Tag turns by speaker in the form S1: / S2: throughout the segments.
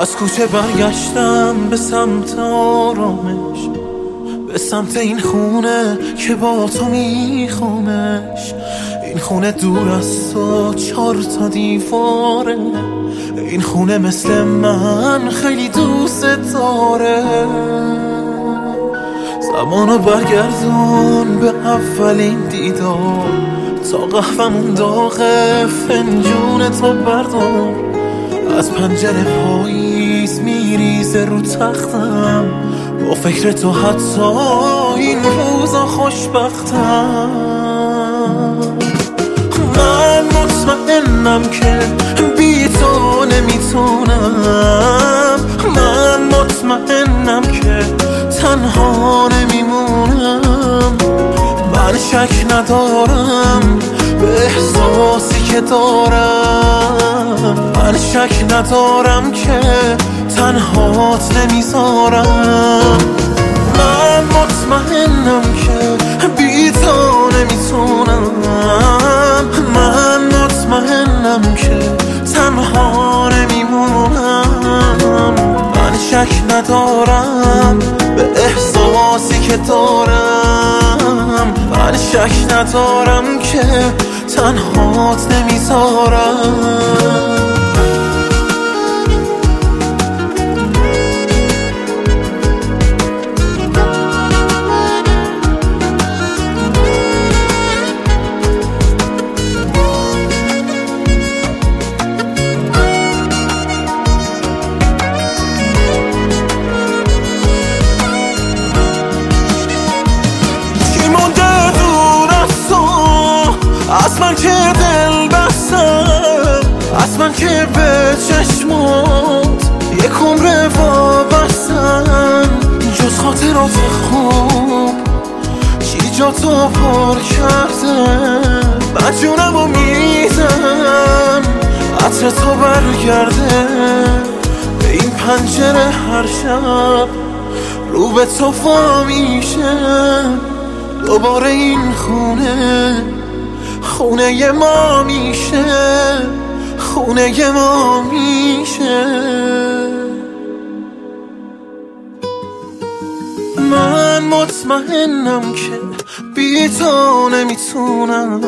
S1: از کوچه برگشتم به سمت آرامش به سمت این خونه که با تو میخوامش. این خونه دور از تو چهار تا دیواره این خونه مثل من خیلی دوست داره. زمانو برگردون به اولین دیدار تا قهومون داغه فنجون تو بردار. از پنجره پاییز میریزه رو تختم. با فکر تو حتی این روزا خوشبختم. من مطمئنم که بی تو نمی‌تونم. من مطمئنم که تنها نمیمونم. من شک ندارم به احساسی که دارم. من شک ندارم که تنهات نمی‌ذارم. من مطمئنم که بی تو نمی‌تونم. من مطمئنم که تنها نمیمونم. من شک ندارم به احساسی که دارم. من شک ندارم که تنهات نمی‌ذارم. من که دل بستم از من که به چشمات یک عمر وابستم. جز خاطرات خوب چی جا تو پر کرده من جونم و میدم. عطر تو برگرده به این پنجره هر شب رو به تو میشه دوباره این خونه خونه ما میشه خونه ما میشه. من مطمئنم که بی تو نمی‌تونم.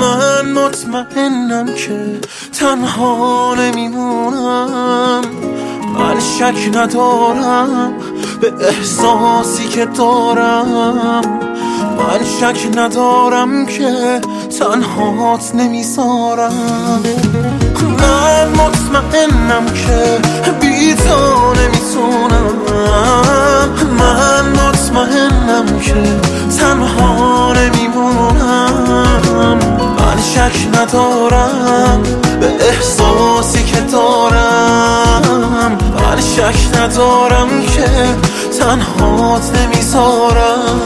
S1: من مطمئنم که تنها نمیمونم. من شک ندارم به احساسی که دارم. من شک ندارم که تنهات نمی‌ذارم من مطمئنم که بی تو نمی‌تونم. من مطمئنم که تنها نمیمونم. من شک ندارم به احساسی که دارم. من شک ندارم که تنهات نمی‌ذارم